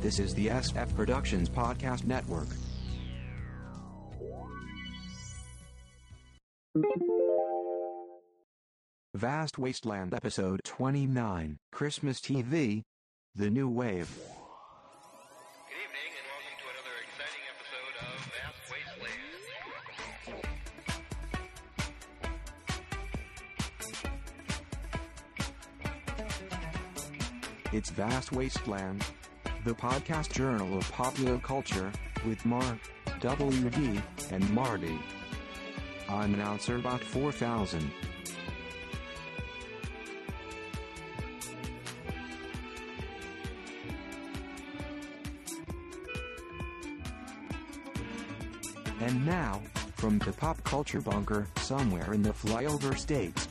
This is the SF Productions Podcast Network. Vast Wasteland Episode 29 Christmas TV The New Wave. Good evening and welcome to another exciting episode of Vast Wasteland. It's Vast Wasteland, the podcast journal of popular culture, with Mark, WD, and Marty. I'm announcer bot 4000. And now, from the pop culture bunker somewhere in the flyover states,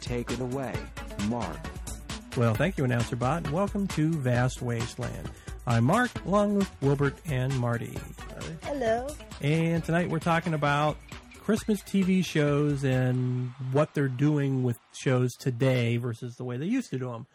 take it away, Mark. Well, thank you, Announcer Bot, and welcome to Vast Wasteland. I'm Mark, along with Wilbert and Marty. Hello. And tonight we're talking about Christmas TV shows and what they're doing with shows today versus the way they used to do them.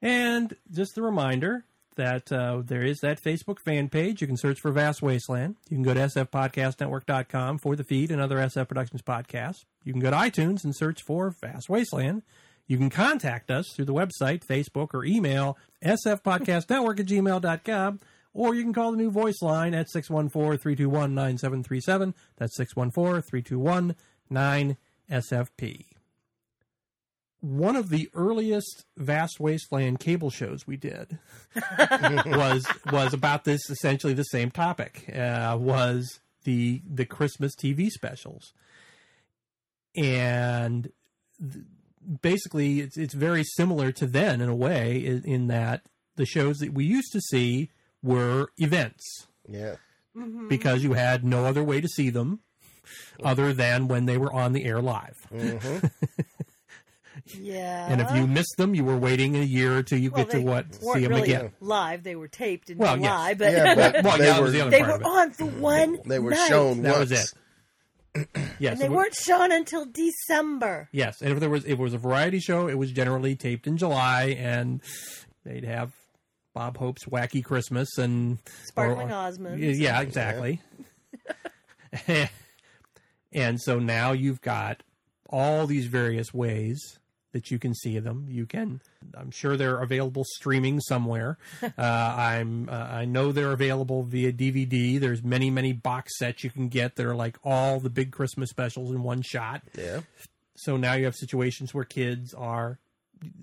And just a reminder that uh, there is that Facebook fan page. You can search for Vast Wasteland. You can go to sfpodcastnetwork.com for the feed and other SF Productions podcasts. You can go to iTunes and search for Vast Wasteland. You can contact us through the website, Facebook, or email sfpodcastnetwork at gmail.com, or you can call the new voice line at 614-321-9737. That's 614-321-9SFP. One of the earliest Vast Wasteland cable shows we did was was about this essentially the same topic. Uh, was the the Christmas TV specials, and th- basically it's it's very similar to then in a way in, in that the shows that we used to see were events Yeah. because you had no other way to see them other than when they were on the air live. Mm-hmm. Yeah. And if you missed them, you were waiting a year or two you well, get to what see them really again. live, they were taped in Well, July, yes. but Yeah, but Well, they yeah, were the they were on for one. they were night. shown That once. was it. Yes, and they it wa- weren't shown until December. Yes, and if there was if it was a variety show, it was generally taped in July, and they'd have Bob Hope's Wacky Christmas and Sparkling or- Osmonds. Yeah, exactly. and so now you've got all these various ways that you can see them. You can, I'm sure they're available streaming somewhere. uh, I'm, uh, I know they're available via DVD. There's many, many box sets you can get that are like all the big Christmas specials in one shot. Yeah. So now you have situations where kids are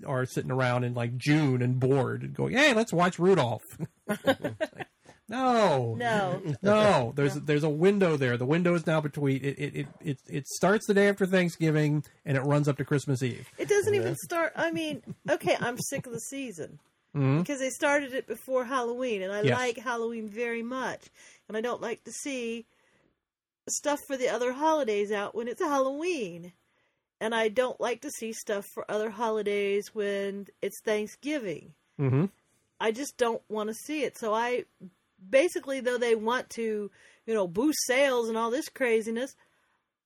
are sitting around in like June and bored and going, "Hey, let's watch Rudolph." no, No. no. There's there's a window there. The window is now between it it, it it it starts the day after Thanksgiving and it runs up to Christmas Eve. It doesn't even start. I mean, okay, I'm sick of the season because they started it before Halloween, and I Yes. like Halloween very much, and I don't like to see stuff for the other holidays out when it's Halloween, and I don't like to see stuff for other holidays when it's Thanksgiving. Mm-hmm. I just don't want to see it. So I basically, though they want to, you know, boost sales and all this craziness,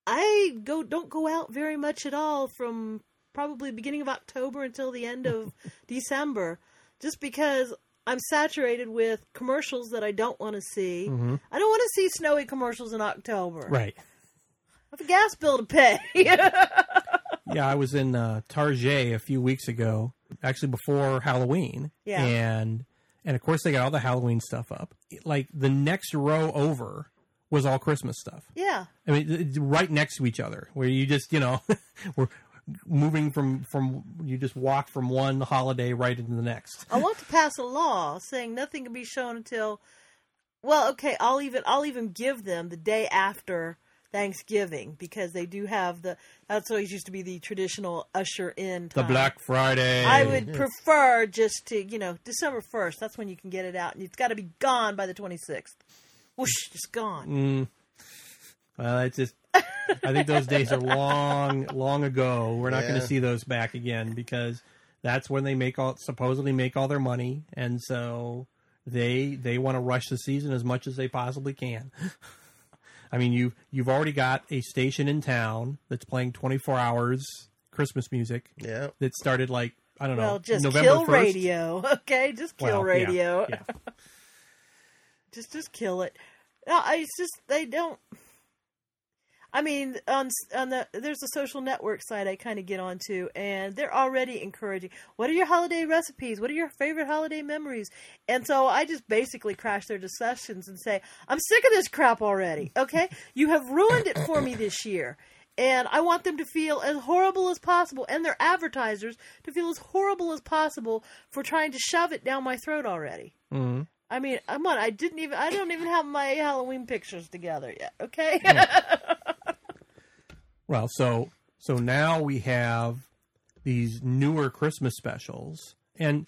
I go don't go out very much at all from probably beginning of October until the end of December, just because I'm saturated with commercials that I don't want to see. I don't want to see snowy commercials in October. Right. I have a gas bill to pay. Yeah, I was in uh, Target a few weeks ago, actually before Halloween. Yeah. And and of course they got all the Halloween stuff up. Like the next row over was all Christmas stuff. yeah. I mean, right next to each other, where you just, you know, we're moving from from you just walk from one holiday right into the next. I want to pass a law saying nothing can be shown until well, okay, I'll even I'll even give them the day after Thanksgiving because they do have the that's always used to be the traditional usher in The. Black Friday. I would prefer just to, you know, December 1st. That's when you can get it out and it's got to be gone by the 26th. Whoosh, just gone. Mm. Well, it's just. I think those days are long, long ago. We're not going to see those back again because that's when they make all supposedly make all their money, and so they they want to rush the season as much as they possibly can. I mean, you you've already got a station in town that's playing twenty four hours Christmas music Yeah. that started like I don't know Well, just November kill 1st. radio, okay? Just kill Well, yeah, radio. yeah. just just kill it. No, I it's just they don't. I mean, on on the there's a social network site I kind of get onto, and they're already encouraging. What are your holiday recipes? What are your favorite holiday memories? And so I just basically crash their discussions and say, I'm sick of this crap already. Okay, you have ruined it for me this year. And I want them to feel as horrible as possible, and their advertisers to feel as horrible as possible for trying to shove it down my throat already. hmm I mean, come on, I didn't even, I don't even have my Halloween pictures together yet. Okay, Well, so so now we have these newer Christmas specials, and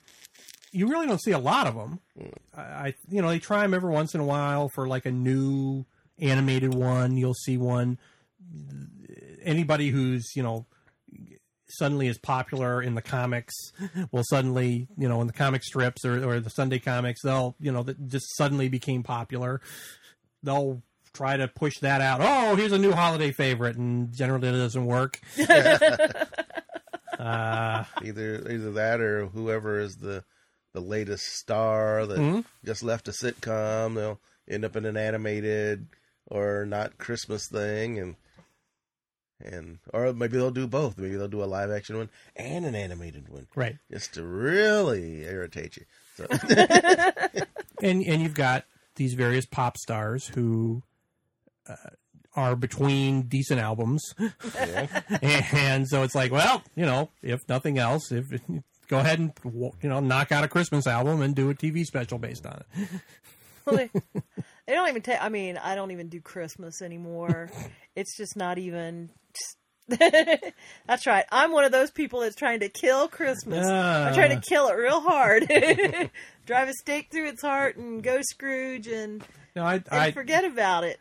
you really don't see a lot of them. Hmm. I, I you know, they try them every once in a while for like a new animated one. You'll see one. Anybody who's you know suddenly is popular in the comics will suddenly you know in the comic strips or, or the Sunday comics they'll you know that just suddenly became popular. They'll try to push that out. Oh, here's a new holiday favorite, and generally it doesn't work. uh, Either either that or whoever is the the latest star that Mhm. just left a sitcom, they'll end up in an animated or not Christmas thing, and and or maybe they'll do both. Maybe they'll do a live action one and an animated one, right, just to really irritate you. So and and you've got these various pop stars who are between decent albums, yeah. and so it's like, well, you know, if nothing else, if go ahead and you know knock out a Christmas album and do a TV special based on it. Well, they, they don't even take. I mean, I don't even do Christmas anymore. It's just not even. that's right. I'm one of those people that's trying to kill Christmas. I'm trying Ah. to kill it real hard. Drive a stake through its heart and go Scrooge and, No, I, and I forget about it.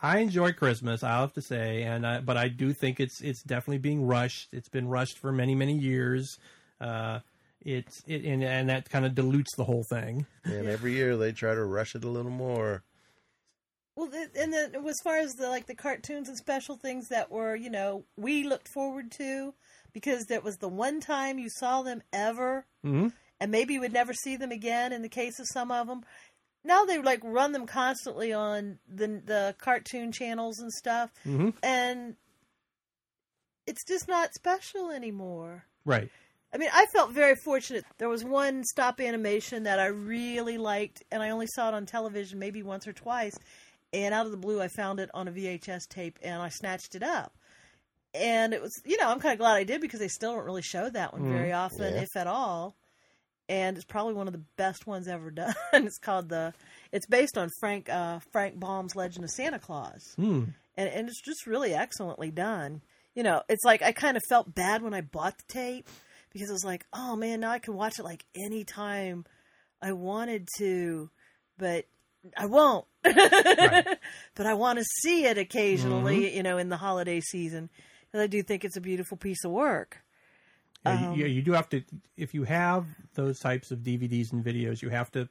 I enjoy Christmas. I have to say, and I, but I do think it's it's definitely being rushed. It's been rushed for many many years. Uh, it's it and, and that kind of dilutes the whole thing. and every year they try to rush it a little more. Well, and then as far as the like the cartoons and special things that were, you know, we looked forward to because that was the one time you saw them ever, Mhm. and maybe you would never see them again. In the case of some of them, now they like run them constantly on the the cartoon channels and stuff, Mhm. and it's just not special anymore. Right. I mean, I felt very fortunate. There was one stop animation that I really liked, and I only saw it on television maybe once or twice. And out of the blue, I found it on a VHS tape, and I snatched it up. And it was, you know, I'm kind of glad I did because they still don't really show that one very often, Yeah. if at all. And it's probably one of the best ones ever done. it's called the. It's based on Frank uh, Frank Baum's Legend of Santa Claus Hmm. and and it's just really excellently done. You know, it's like I kind of felt bad when I bought the tape because it was like, oh man, now I can watch it like any time I wanted to, but I won't. But I want to see it occasionally, you know, in the holiday season. And I do think it's a beautiful piece of work. Yeah, you, you do have to if you have those types of DVDs and videos, you have to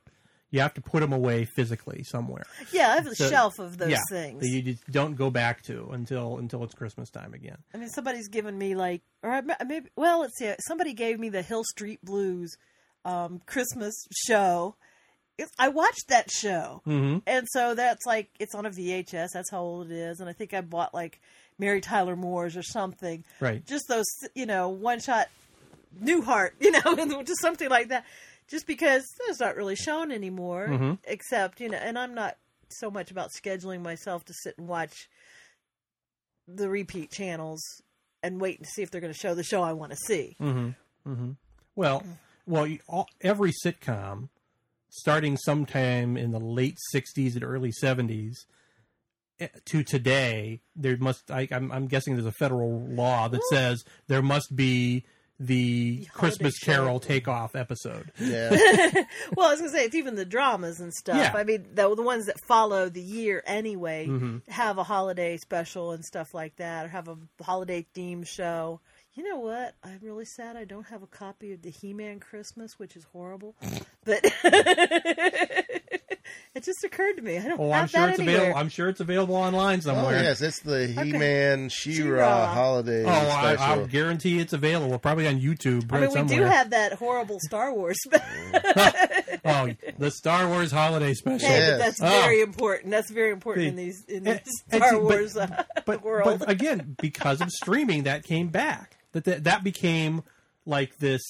you have to put them away physically somewhere. Yeah, I have a So- shelf of those yeah, things. that you just don't go back to until until it's Christmas time again. I mean, somebody's given me like, or I, maybe, well, let's see. Somebody gave me the Hill Street Blues um, Christmas show. It's, I watched that show, Mhm. and so that's like it's on a VHS. That's how old it is, and I think I bought like Mary Tyler Moore's or something. Right. Just those, you know, one shot Newhart, you know, just something like that. Just because it's not really shown anymore, Mhm. except you know, and I'm not so much about scheduling myself to sit and watch the repeat channels and wait to see if they're going to show the show I want to see. Mm-hmm. Mm-hmm. Well, well, you, all, every sitcom, starting sometime in the late '60s and early '70s eh, to today, there must. I, I'm, I'm guessing there's a federal law that says there must be the holiday Christmas show. Carol takeoff episode. Yeah, well, I was going to say it's even the dramas and stuff. Yeah. I mean, the the ones that follow the year anyway Mhm. have a holiday special and stuff like that, or have a holiday theme show. You know what? I'm really sad I don't have a copy of the He-Man Christmas, which is horrible. But it just just occurred to me. I don't Oh, have I'm sure that it's anywhere. available. I'm sure it's available online Oh somewhere. yes, it's the He-Man She-Ra. She-Ra holiday Oh, I, special. I'll guarantee it's available. Probably on YouTube. I mean, we do have that horrible Star Wars. Oh, the Star Wars holiday special. Hey, Yes. but that's Oh. very important. That's very important See, in these in and- this and Star see, but- Wars uh, but, world. but again, because of streaming, that came back. That that, that became like this,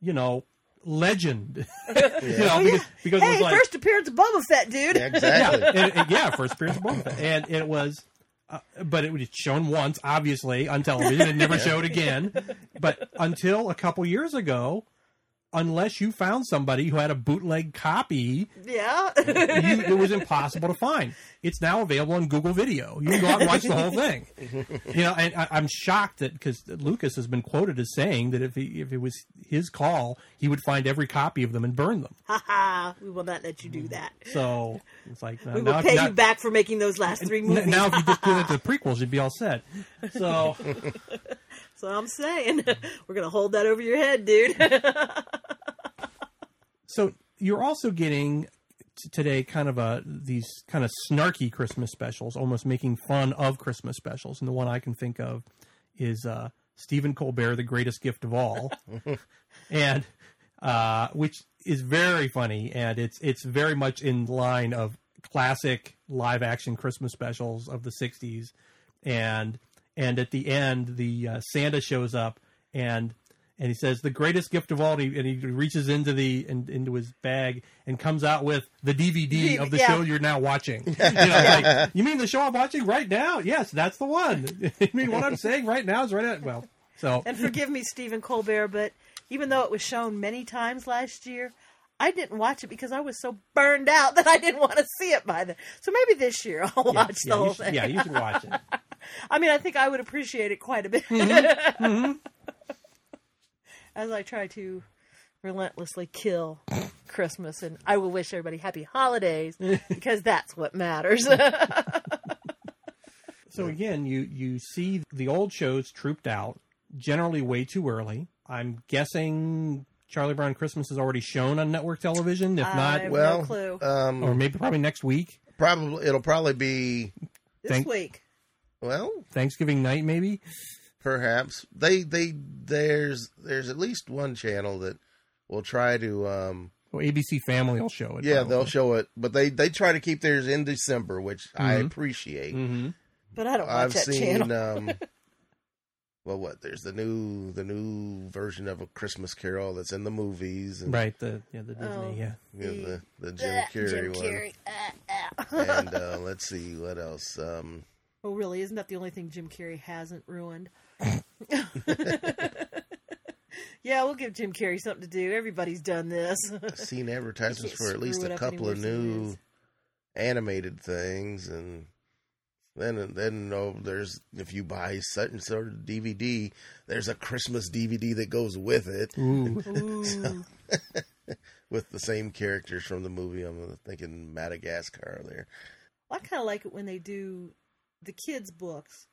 you know, legend. you know, because, because it hey, was like first appearance of Boba Fett, dude. Yeah, exactly. yeah, and, and- yeah, first appearance of Boba Fett. and it was. Uh, but it was shown once, obviously, on television. It never showed again. But until a couple years ago, unless you found somebody who had a bootleg copy, Yeah. you, it was impossible to find. It's now available on Google Video. You can go out and watch the whole thing. You know, and I, I'm shocked that because Lucas has been quoted as saying that if he, if it was his call, he would find every copy of them and burn them. Haha, we will not let you do mm-hmm. that. So it's like We will pay not- you back for making those last three movies. Now, if you just do that to the prequels, you'd be all set. So, so I'm saying, we're gonna hold that over your head, dude. so you're also getting t- today kind of a these kind of snarky Christmas specials, almost making fun of Christmas specials. And the one I can think of is uh, Stephen Colbert, the greatest gift of all, and uh, which is very funny, and it's it's very much in line of classic live action Christmas specials of the '60s, and and at the end, the uh, Santa shows up and and he says the greatest gift of all, and he, and he reaches into the in, into his bag and comes out with the DVD of the Yeah. show you're now watching. You, know, like, you mean the show I'm watching right now? Yes, that's the one. you mean what I'm saying right now is right at well. So and forgive me, Stephen Colbert, but even though it was shown many times last year, I didn't watch it because I was so burned out that I didn't want to see it by then. So maybe this year I'll yeah, watch yeah, the whole should, thing. yeah, you should watch it. I mean, I think I would appreciate it quite a bit. Mm-hmm. As I try to relentlessly kill Christmas, and I will wish everybody happy holidays because that's what matters. So again, you you see the old shows trooped out, generally way too early. I'm guessing Charlie Brown Christmas is already shown on network television. If I not, have well, no clue. um, or maybe probably next week, probably it'll probably be this thank- week. well, Thanksgiving night, maybe. perhaps they they there's there's at least one channel that will try to um Well, ABC Family will show it. yeah probably. they'll show it, but they they try to keep theirs in December, which I appreciate. Mm-hmm. But I don't watch I've that seen channel. um well what there's the new the new version of a Christmas Carol that's in the movies and Right. The yeah the Disney. Oh. Yeah. you the the Jim Carrey Jim one. Carrey. Ah, ah. and uh, let's see what else. Um, Oh, really? Isn't that the only thing Jim Carrey hasn't ruined? yeah, we'll give Jim Carrey something to do. Everybody's done this. I've seen advertisements for at least a couple of any worse than it new animated things, and then then oh, there's if you buy certain sort of DVD, there's a Christmas DVD that goes with it Ooh. Ooh. with the same characters from the movie. I'm thinking Madagascar there. Well, I kind of like it when they do the kids' books.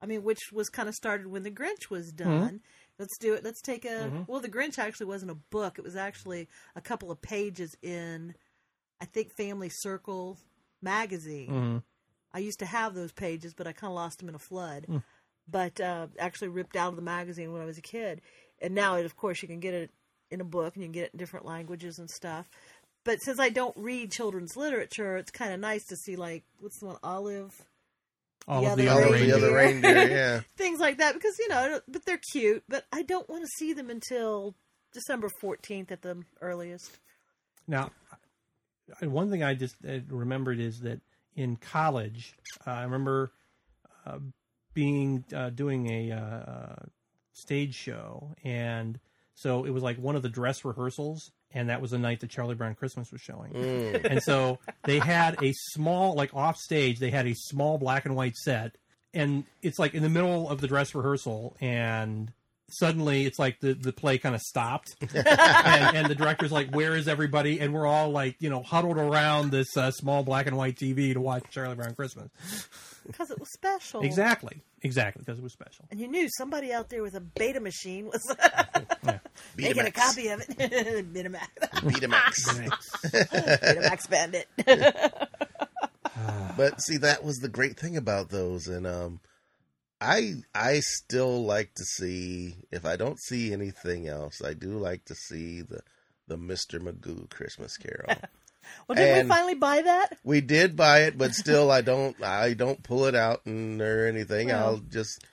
I mean, which was kind of started when the Grinch was done. Let's do it. Let's take a. Well, the Grinch actually wasn't a book. It was actually a couple of pages in, I think, Family Circle magazine. Mhm. I used to have those pages, but I kind of lost them in a flood. But uh, actually ripped out of the magazine when I was a kid. And now, of course, you can get it in a book and you can get it in different languages and stuff. But since I don't read children's literature, it's kind of nice to see, like, what's the one, Olive? All The of the other other the other reindeer. reindeer, yeah. Things like that. Because, you know, but they're cute. But I don't want to see them until December 14th at the earliest. Now, one thing I just uh, remembered is that in college, uh, I remember uh, being uh, doing a uh, stage show, and so it was like one of the dress rehearsals, and that was the night that Charlie Brown Christmas was showing. Mm. and so they had a small, like off stage, they had a small black and white set, and it's like in the middle of the dress rehearsal, and suddenly it's like the, the play kind of stopped and, and the director's like where is everybody and we're all like you know huddled around this uh, small black and white tv to watch charlie brown christmas because it was special. exactly exactly because it was special And you knew somebody out there with a beta machine was making a Betamax. copy of it. Betamax. Betamax. Betamax Bandit. But see, that was the great thing about those, and um, I I still like to see if I don't see anything else, I do like to see the the Mister Magoo Christmas Carol. Well, did And- we finally buy that? we did buy it, but still, I don't I don't pull it out and or anything. Well. I'll just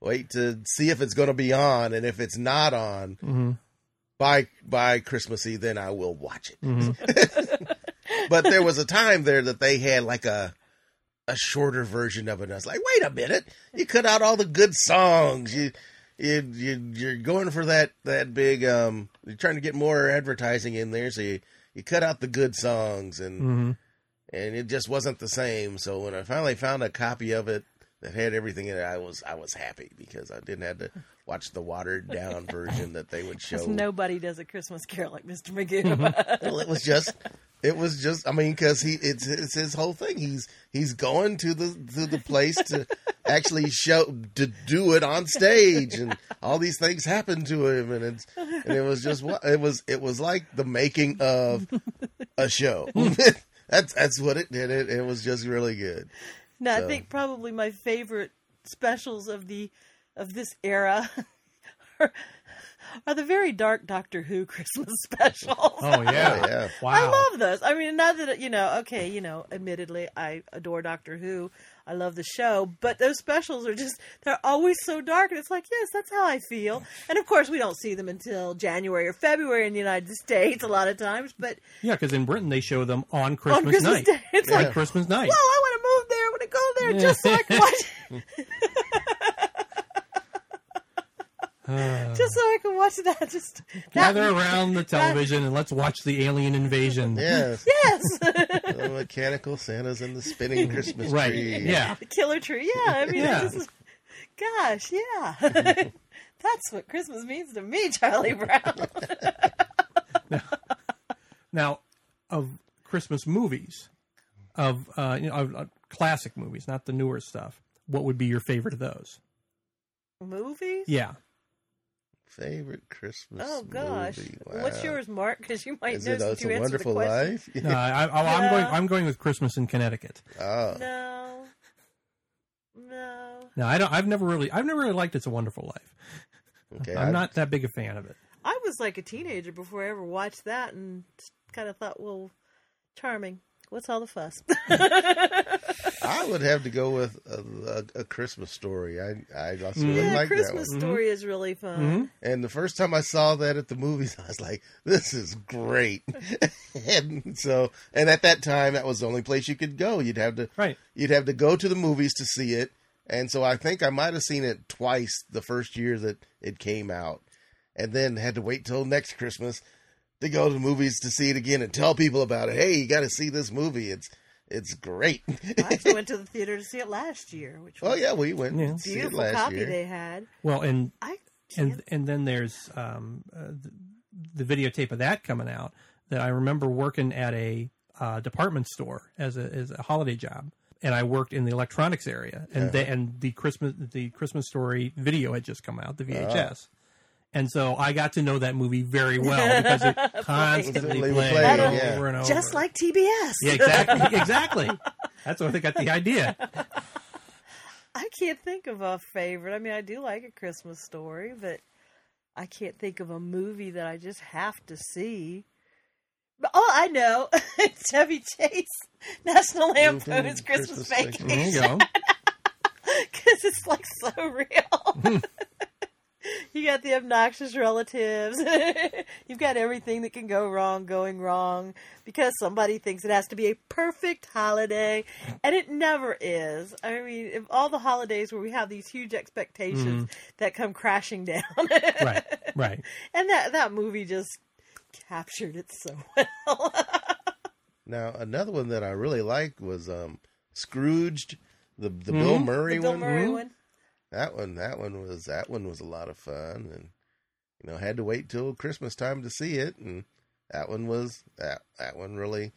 wait to see if it's going to be on, and if it's not on Mhm. by by Christmas Eve, then I will watch it. but there was a time there that they had like a a shorter version of it. And I was like, wait a minute, you cut out all the good songs. You you, you you're going for that that big um. You're trying to get more advertising in there, so you you cut out the good songs and Mhm. and it just wasn't the same. So when I finally found a copy of it that had everything in it, I was I was happy because I didn't have to watch the watered down version that they would show. Because nobody does a Christmas Carol like Mr. Magoo. Well, it was just it was just I mean because he it's it's his whole thing. He's he's going to the to the place to actually show to do it on stage and all these things happen to him and it's and it was just what it was it was like the making of a show. that's that's what it did. It it was just really good. No, I think probably my favorite specials of the of this era are, are the very dark Doctor Who Christmas specials. oh yeah Oh, yeah. wow I love those. I mean, not that you know, okay, you know, admittedly, I adore Doctor Who. I love the show, but those specials are just—they're always so dark, and it's like, yes, that's how I feel. And of course, we don't see them until January or February in the United States a lot of times. But yeah because in britain they show them on christmas, on Christmas night Day, it's Yeah. like, like christmas night well, I want to move there. I want to go there just so I can watch, Uh, just so I can watch that. Just gather that, around the television and let's watch the alien invasion Yes, yes, the mechanical Santas and the spinning Christmas right tree. yeah the Killer Tree. Yeah, I mean, Yeah. it's just, gosh, yeah. That's what Christmas means to me, Charlie Brown. Now, of Christmas movies, of uh, you know, of, uh, classic movies, not the newer stuff. What would be your favorite of those? Movies? Yeah, Favorite Christmas Oh gosh, movie. what's yours, Mark? Because you might Is know it since It's you a Wonderful the question. Life? no, I, I, oh, I'm Yeah. going. I'm going with Christmas in Connecticut. Oh, No, no. No, I don't. I've never really. I've never really liked It's a Wonderful Life. okay. I'm I- not that big a fan of it. I was like a teenager before I ever watched that, and kind of thought, well, charming. What's all the fuss? I would have to go with a, a, a Christmas story. I I also really yeah, like Christmas that one. Story mm-hmm. is really fun. Mm-hmm. And the first time I saw that at the movies, I was like, "This is great." and so, and at that time, that was the only place you could go. You'd have to Right. You'd have to go to the movies to see it. And so I think I might have seen it twice the first year that it came out, and then had to wait till next Christmas to go to the movies to see it again and tell people about it. Hey, you got to see this movie. It's it's great. I actually went to the theater to see it last year, which was oh yeah, we went Yeah. to see it beautiful last copy year. they had. Well, and I and and then there's um, uh, the, the videotape of that coming out. That I remember working at a uh, department store as a as a holiday job, and I worked in the electronics area, and they, and the Christmas the Christmas story video had just come out, the VHS. And so I got to know that movie very well because it constantly Constantly would played play, over yeah. and over. just like TBS. yeah, exactly, exactly. That's where they got the idea. I can't think of a favorite. I mean, I do like a Christmas story, but I can't think of a movie that I just have to see. But, oh, I know. It's Chevy Chase, National Lampoon's Mhm, Christmas, Christmas Vacation. There you go. Because it's like so real. You got the obnoxious relatives. You've got everything that can go wrong going wrong because somebody thinks it has to be a perfect holiday, and it never is. I mean, if all the holidays where we have these huge expectations mm-hmm. that come crashing down, Right, right. and that that movie just captured it so well. Now another one that I really liked was um, Scrooged, the the mm-hmm. Bill Murray the Bill one. Murray mm-hmm. one. That one, that one was that one was a lot of fun, and you know had to wait till Christmas time to see it, and that one was that that one really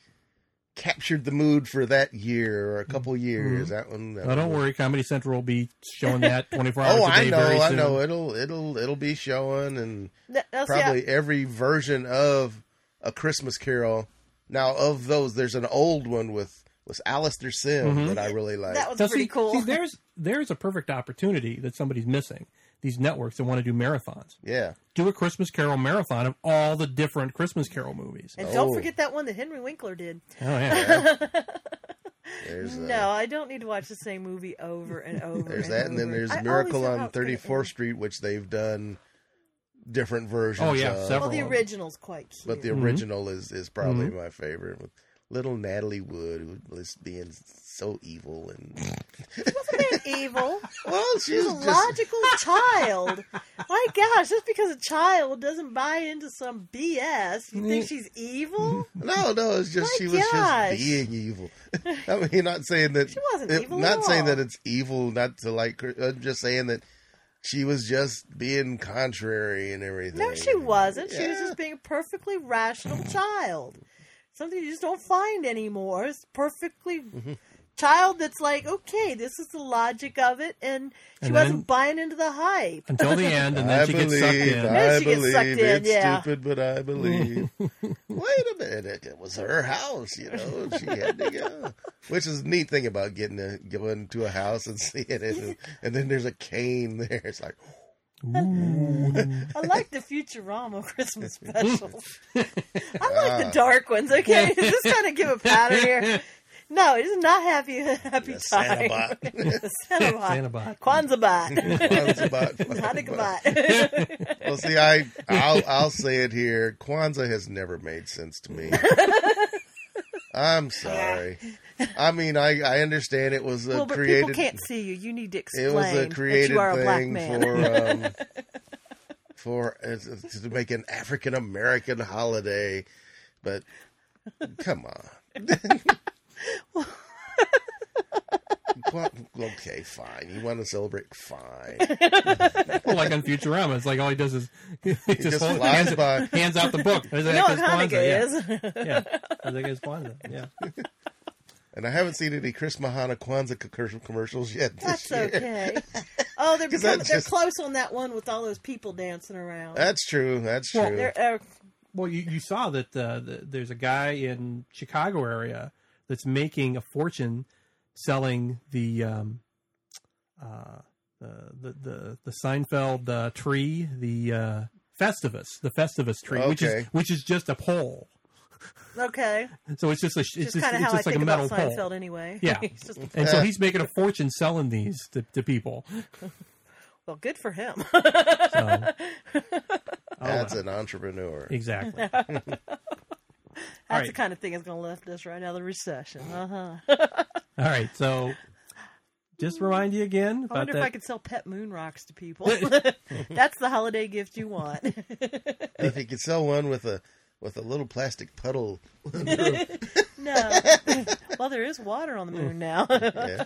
captured the mood for that year or a couple years. That one. That Mm-hmm. Oh, don't one was- worry, Comedy Central will be showing that 24 hours Oh, a I day know, very I soon. know. It'll it'll it'll be showing, and Th- now, see, I- probably every version of a Christmas Carol. Now, of those, there's an old one with with Alastair Sim Mhm. that I really like. that was Now, pretty see, cool. see, there's there's a perfect opportunity that somebody's missing. These networks that want to do marathons. yeah, Do a Christmas Carol marathon of all the different Christmas Carol movies. and don't Oh. forget that one that Henry Winkler did. Oh yeah. there's uh, No, I don't need to watch the same movie over and over. There's and that, and then there's I Miracle on how it's gonna 34th end. Street, which they've done different versions. Oh, yeah, of. several. Well, the original's quite cute. but the Mhm. original is is probably Mm-hmm. my favorite. Little Natalie Wood, who was being so evil, and wasn't evil. well, she's She's a just logical child. My gosh, just because a child doesn't buy into some BS, you think mm. she's evil? no, no. It's just My she was gosh. just being evil. I mean, not saying that She wasn't it- evil not saying all. that it's evil not to like. her. I'm just saying that she was just being contrary and everything. No, she wasn't. She was just being a perfectly rational child. Something you just don't find anymore. It's perfectly Mm-hmm. child that's like, okay, this is the logic of it, and she And wasn't then- buying into the hype. Until the end, and then I she believe, gets sucked in. I Then she gets believe sucked in, it's yeah. stupid, but I believe. Wait a minute, it was her house, you know. She had to go, which is a neat thing about getting to going to a house and seeing it, and, and then there's a cane there. It's like, I like the Futurama Christmas specials. I like Ah. the dark ones. Okay, just trying to give a pattern here. No, it is not happy happy The time. Santabot. Santabot. Santabot. Kwanzaa Kwanzaa Hanukkah Well, see, I I'll I'll say it here. Kwanzaa has never made sense to me. I'm sorry. I mean, I I understand it was a Well, but created. people can't see you. You need to explain. it was a that created you are a black thing man. for um, for uh, to make an African American holiday, but come on. Qua- okay, fine. You want to celebrate? Fine. Well, like on Futurama, it's like all he does is he just, just holds- flies hands, by. hands out the book. you know what Hanukkah is? Yeah, I think it's Kwanzaa. Yeah. And I haven't seen any Chris Mahana Kwanzaa co- commercials yet. This That's year. okay. Oh, they're 'Cause becoming, that's they're just- close on that one with all those people dancing around. That's true. That's true. They're, uh, Well, you, you saw that uh, the, there's a guy in Chicago area that's making a fortune selling the um, uh, the, the the the Seinfeld uh, tree, the uh, Festivus, the Festivus tree, which is which is just a pole. Okay. So it's just a it's Just just, kind of it's how I just like think a metal about Seinfeld pole. anyway. Yeah. Just- And so he's making a fortune selling these to, to people. well, good for him. So, Oh, That's well. an entrepreneur. exactly. That's right. the kind of thing that's going to lift us right out of the recession. Uh huh. All right, so just remind you again I about wonder that. if I could sell pet moon rocks to people. that's the holiday gift you want. If you could sell one with a with a little plastic puddle, no. well, there is water on the moon now. yeah.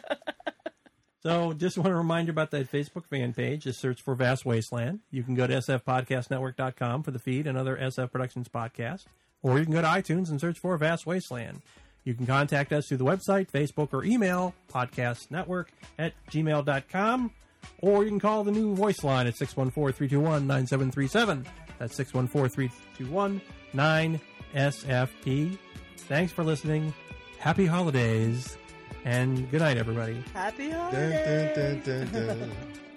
So, just want to remind you about that Facebook fan page. Just search for Vast Wasteland. You can go to sfpodcastnetwork.com for the feed and other SF Productions podcasts, or you can go to iTunes and search for Vast Wasteland. You can contact us through the website, Facebook, or email, podcastnetwork at gmail.com, or you can call the new voice line at 614 321 9737. That's 614 321 9SFP. Thanks for listening. Happy holidays, and good night, everybody. Happy Dun, holidays. dun, dun, dun, dun.